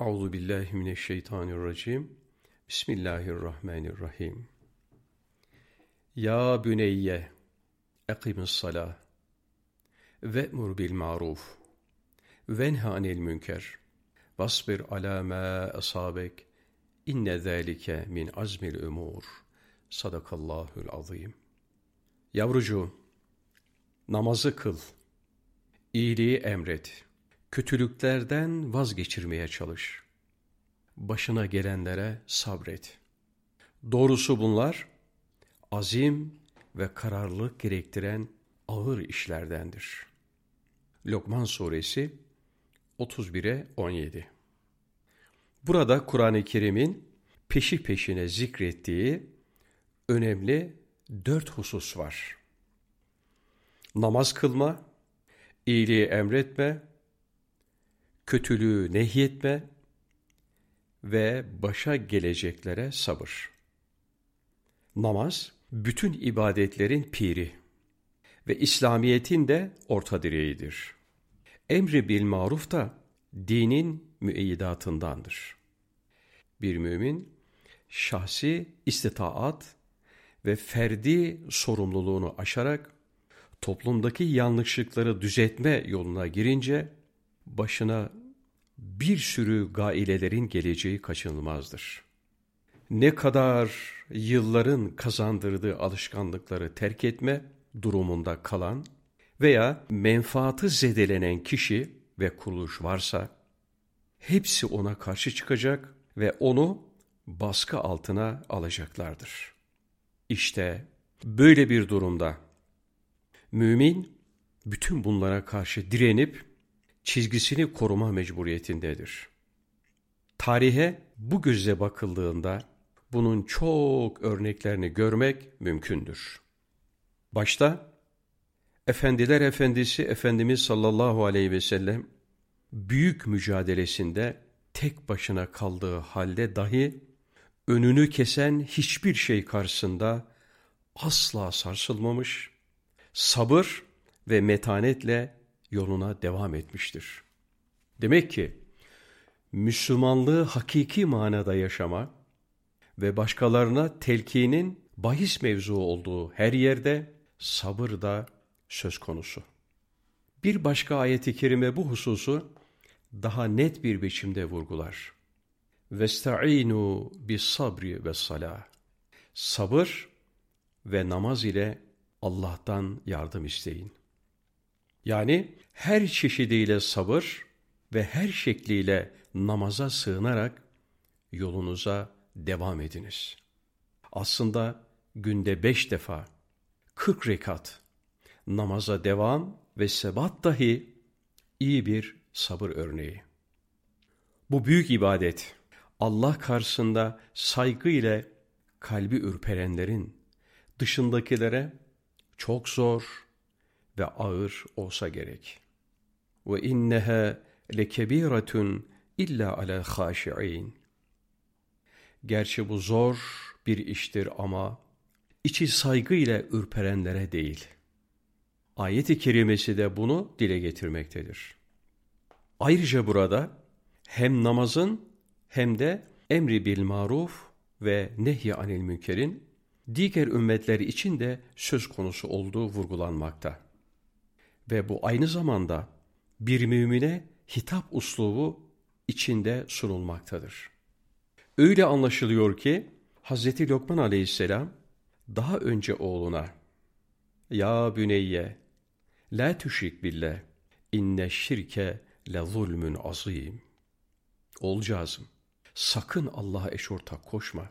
Euzu billahi mineşşeytanirracim. Bismillahirrahmanirrahim. Ya büneyye ekimis salah ve'mur bil maruf venha anil münker vasbir ala ma asabek inne zâlike min azmil umur. Sadakallahul azim. Yavrucuğum, namazı kıl, iyiliği emret, kötülüklerden vazgeçirmeye çalış. Başına gelenlere sabret. Doğrusu bunlar, azim ve kararlılık gerektiren ağır işlerdendir. Lokman Suresi 31'e 17 Burada Kur'an-ı Kerim'in peşi peşine zikrettiği önemli dört husus var. Namaz kılma, iyiliği emretme, kötülüğü nehyetme ve başa geleceklere sabır. Namaz, bütün ibadetlerin piri ve İslamiyet'in de orta direğidir. Emri bil maruf da dinin müeyyidatındandır. Bir mümin, şahsi istitaat ve ferdi sorumluluğunu aşarak toplumdaki yanlışlıkları düzeltme yoluna girince başına bir sürü gailelerin geleceği kaçınılmazdır. Ne kadar yılların kazandırdığı alışkanlıkları terk etme durumunda kalan veya menfaatı zedelenen kişi ve kuruluş varsa hepsi ona karşı çıkacak ve onu baskı altına alacaklardır. İşte böyle bir durumda mümin bütün bunlara karşı direnip çizgisini koruma mecburiyetindedir. Tarihe bu gözle bakıldığında bunun çok örneklerini görmek mümkündür. Başta Efendiler Efendisi Efendimiz sallallahu aleyhi ve sellem büyük mücadelesinde tek başına kaldığı halde dahi önünü kesen hiçbir şey karşısında asla sarsılmamış, sabır ve metanetle yoluna devam etmiştir. Demek ki Müslümanlığı hakiki manada yaşama ve başkalarına telkinin bahis mevzu olduğu her yerde sabır da söz konusu. Bir başka ayeti kerime bu hususu daha net bir biçimde vurgular. Vesta'inu bis sabri ve salah. Sabır ve namaz ile Allah'tan yardım isteyin. Yani her çeşidiyle sabır ve her şekliyle namaza sığınarak yolunuza devam ediniz. Aslında günde beş defa, kırk rekat namaza devam ve sebat dahi iyi bir sabır örneği. Bu büyük ibadet Allah karşısında saygı ile kalbi ürperenlerin dışındakilere çok zor ve ağır olsa gerek. Ve inneha lekebiratun illa ala haşi'in. Gerçi bu zor bir iştir ama içi saygı ile ürperenlere değil. Ayet-i kerimesi de bunu dile getirmektedir. Ayrıca burada hem namazın hem de emri bil maruf ve nehy anil münkerin diğer ümmetler için de söz konusu olduğu vurgulanmakta. Ve bu aynı zamanda bir mümine hitap uslubu içinde sunulmaktadır. Öyle anlaşılıyor ki Hz. Lokman aleyhisselam daha önce oğluna Ya büneyye la tüşrik billah inne şirke le zulmün azim. Olcağızım sakın Allah'a eş ortak koşma.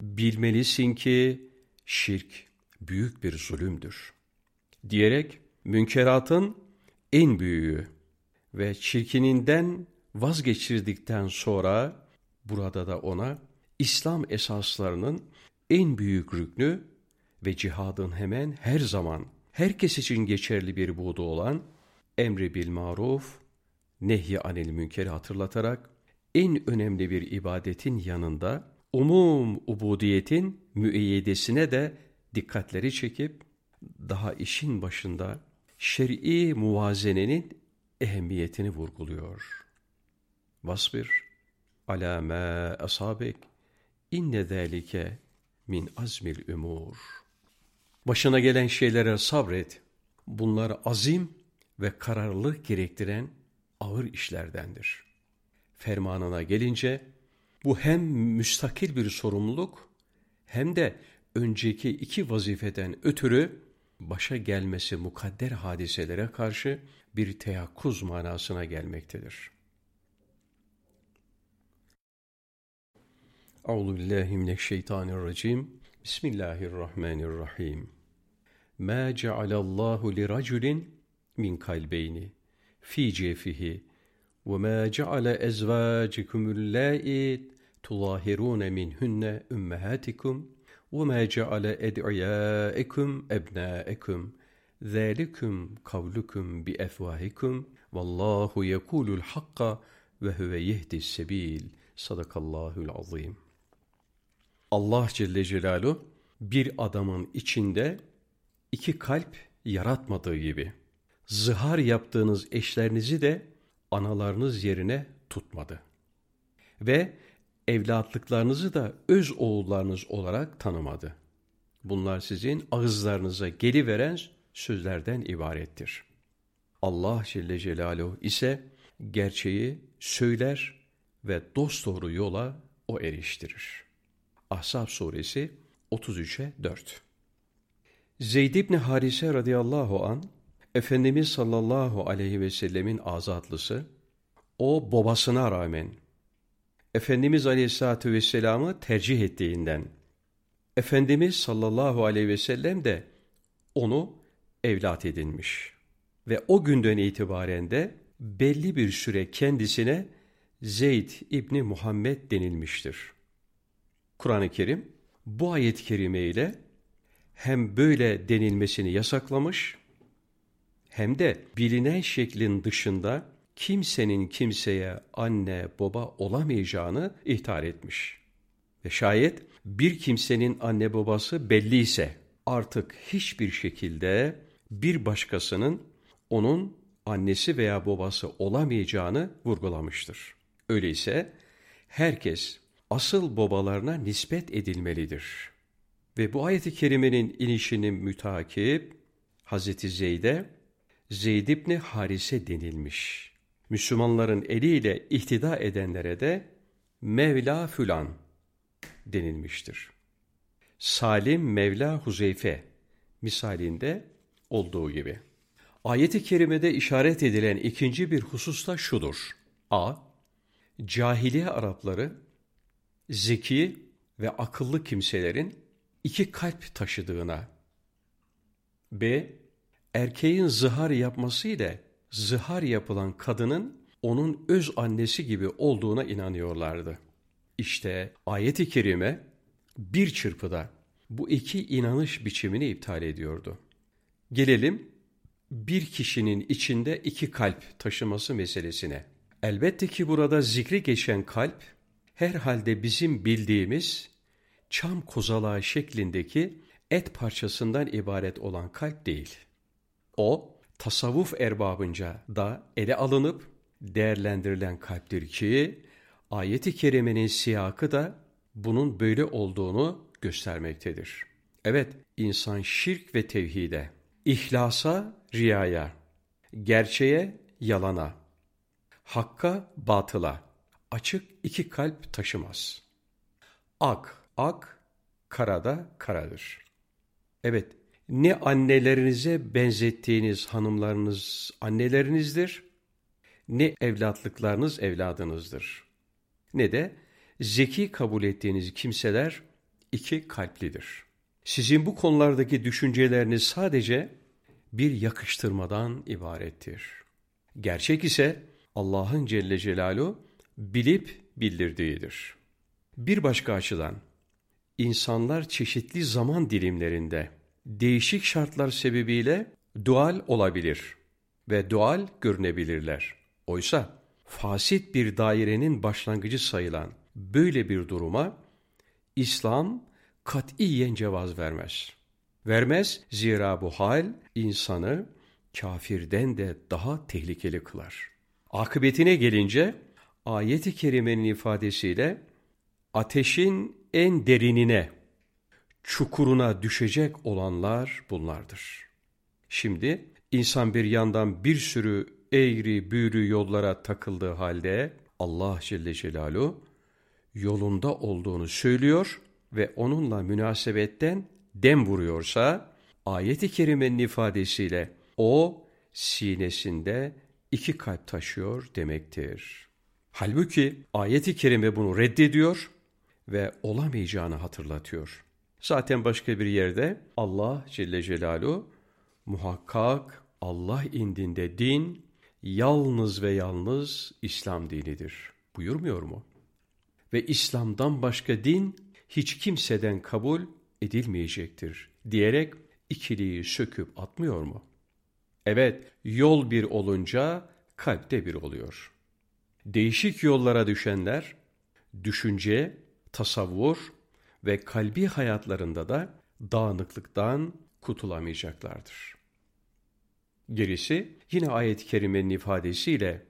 Bilmelisin ki şirk büyük bir zulümdür. Diyerek münkeratın en büyüğü ve çirkininden vazgeçirdikten sonra burada da ona İslam esaslarının en büyük rüknü ve cihadın hemen her zaman herkes için geçerli bir buğdu olan emri bil maruf, nehy anil münkeri hatırlatarak en önemli bir ibadetin yanında umum ubudiyetin müeyyidesine de dikkatleri çekip daha işin başında şer'i muvazenenin ehemmiyetini vurguluyor. Vasbir ala ma asabek inne zalike min azmil umur. Başına gelen şeylere sabret. Bunlar azim ve kararlılık gerektiren ağır işlerdendir. Fermanına gelince bu hem müstakil bir sorumluluk hem de önceki iki vazifeden ötürü başa gelmesi mukadder hadiselere karşı bir teyakkuz manasına gelmektedir. Euzu billahi mineşşeytanirracim. Bismillahirrahmanirrahim. Ma cealallahu li raculin min kalbeyni fi cefihi ve ma ceale ezvacikumul lâi tuzahirûne minhunne ümmehatikum ve ma ceale ed'iyâekum ebnâekum ذَٰلِكُمْ كَوْلُكُمْ بِأَفْوَاهِكُمْ وَاللّٰهُ يَكُولُ الْحَقَّ وَهُوَ يَهْدِ السَّب۪يلِ Sadakallahul azim. Allah Celle Celaluhu bir adamın içinde iki kalp yaratmadığı gibi zihar yaptığınız eşlerinizi de analarınız yerine tutmadı. Ve evlatlıklarınızı da öz oğullarınız olarak tanımadı. Bunlar sizin ağızlarınıza geliveren sözlerden ibarettir. Allah Celle Celaluhu ise gerçeği söyler ve dosdoğru yola o eriştirir. Ahzab suresi 33'e 4 Zeyd ibn Harise radıyallahu an Efendimiz sallallahu aleyhi ve sellemin azatlısı, o babasına rağmen Efendimiz aleyhissalatü vesselam'ı tercih ettiğinden, Efendimiz sallallahu aleyhi ve sellem de onu evlat edinmiş. Ve o günden itibaren de belli bir süre kendisine Zeyd İbni Muhammed denilmiştir. Kur'an-ı Kerim bu ayet-i kerime ile hem böyle denilmesini yasaklamış hem de bilinen şeklin dışında kimsenin kimseye anne baba olamayacağını ihtar etmiş. Ve şayet bir kimsenin anne babası belliyse artık hiçbir şekilde bir başkasının onun annesi veya babası olamayacağını vurgulamıştır. Öyleyse herkes asıl babalarına nispet edilmelidir. Ve bu ayeti kerimenin inişini mütakip Hazreti Zeyd'e Zeyd ibn Harise denilmiş. Müslümanların eliyle ihtida edenlere de Mevla Fülan denilmiştir. Salim Mevla Huzeyfe misalinde olduğu gibi. Ayet-i kerimede işaret edilen ikinci bir husus da şudur. A. Cahiliye Arapları zeki ve akıllı kimselerin iki kalp taşıdığına. B. Erkeğin zihar yapması ile zihar yapılan kadının onun öz annesi gibi olduğuna inanıyorlardı. İşte ayet-i kerime bir çırpıda bu iki inanış biçimini iptal ediyordu. Gelelim bir kişinin içinde iki kalp taşıması meselesine. Elbette ki burada zikri geçen kalp herhalde bizim bildiğimiz çam kozalağı şeklindeki et parçasından ibaret olan kalp değil. O tasavvuf erbabınca da ele alınıp değerlendirilen kalptir ki ayeti kerimenin siyakı da bunun böyle olduğunu göstermektedir. Evet, insan şirk ve tevhide İhlasa, riyaya, gerçeğe, yalana, hakka, batıla, açık iki kalp taşımaz. Ak, ak, karada karadır. Evet, ne annelerinize benzettiğiniz hanımlarınız annelerinizdir, ne evlatlıklarınız evladınızdır. Ne de zeki kabul ettiğiniz kimseler iki kalplidir.'' Sizin bu konulardaki düşünceleriniz sadece bir yakıştırmadan ibarettir. Gerçek ise Allah'ın Celle Celaluhu bilip bildirdiğidir. Bir başka açıdan insanlar çeşitli zaman dilimlerinde değişik şartlar sebebiyle dual olabilir ve dual görünebilirler. Oysa fasit bir dairenin başlangıcı sayılan böyle bir duruma İslam katiyen cevaz vermez. Vermez zira bu hal insanı kafirden de daha tehlikeli kılar. Akıbetine gelince ayet-i kerimenin ifadesiyle ateşin en derinine, çukuruna düşecek olanlar bunlardır. Şimdi insan bir yandan bir sürü eğri büğrü yollara takıldığı halde Allah Celle Celaluhu yolunda olduğunu söylüyor ve onunla münasebetten dem vuruyorsa ayet-i kerimenin ifadesiyle o sinesinde iki kalp taşıyor demektir. Halbuki ayet-i kerime bunu reddediyor ve olamayacağını hatırlatıyor. Zaten başka bir yerde Allah Celle Celaluhu muhakkak Allah indinde din yalnız ve yalnız İslam dinidir buyurmuyor mu? Ve İslam'dan başka din hiç kimseden kabul edilmeyecektir diyerek ikiliyi söküp atmıyor mu? Evet, yol bir olunca kalp de bir oluyor. Değişik yollara düşenler, düşünce, tasavvur ve kalbi hayatlarında da dağınıklıktan kurtulamayacaklardır. Gerisi yine ayet-i kerimenin ifadesiyle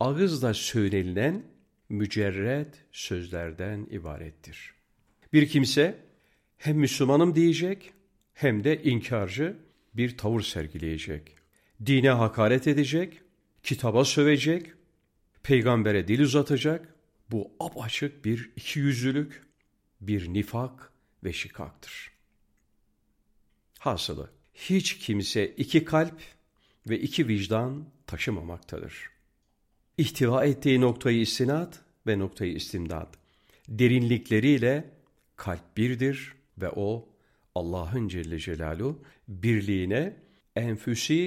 ağızla söylenilen mücerred sözlerden ibarettir. Bir kimse hem Müslümanım diyecek hem de inkarcı bir tavır sergileyecek. Dine hakaret edecek, kitaba sövecek, peygambere dil uzatacak. Bu apaçık bir ikiyüzlülük, bir nifak ve şikaktır. Hasılı hiç kimse iki kalp ve iki vicdan taşımamaktadır. İhtiva ettiği noktayı istinat ve noktayı istimdat derinlikleriyle kalp birdir ve o Allah'ın Celle Celaluhu birliğine enfüsi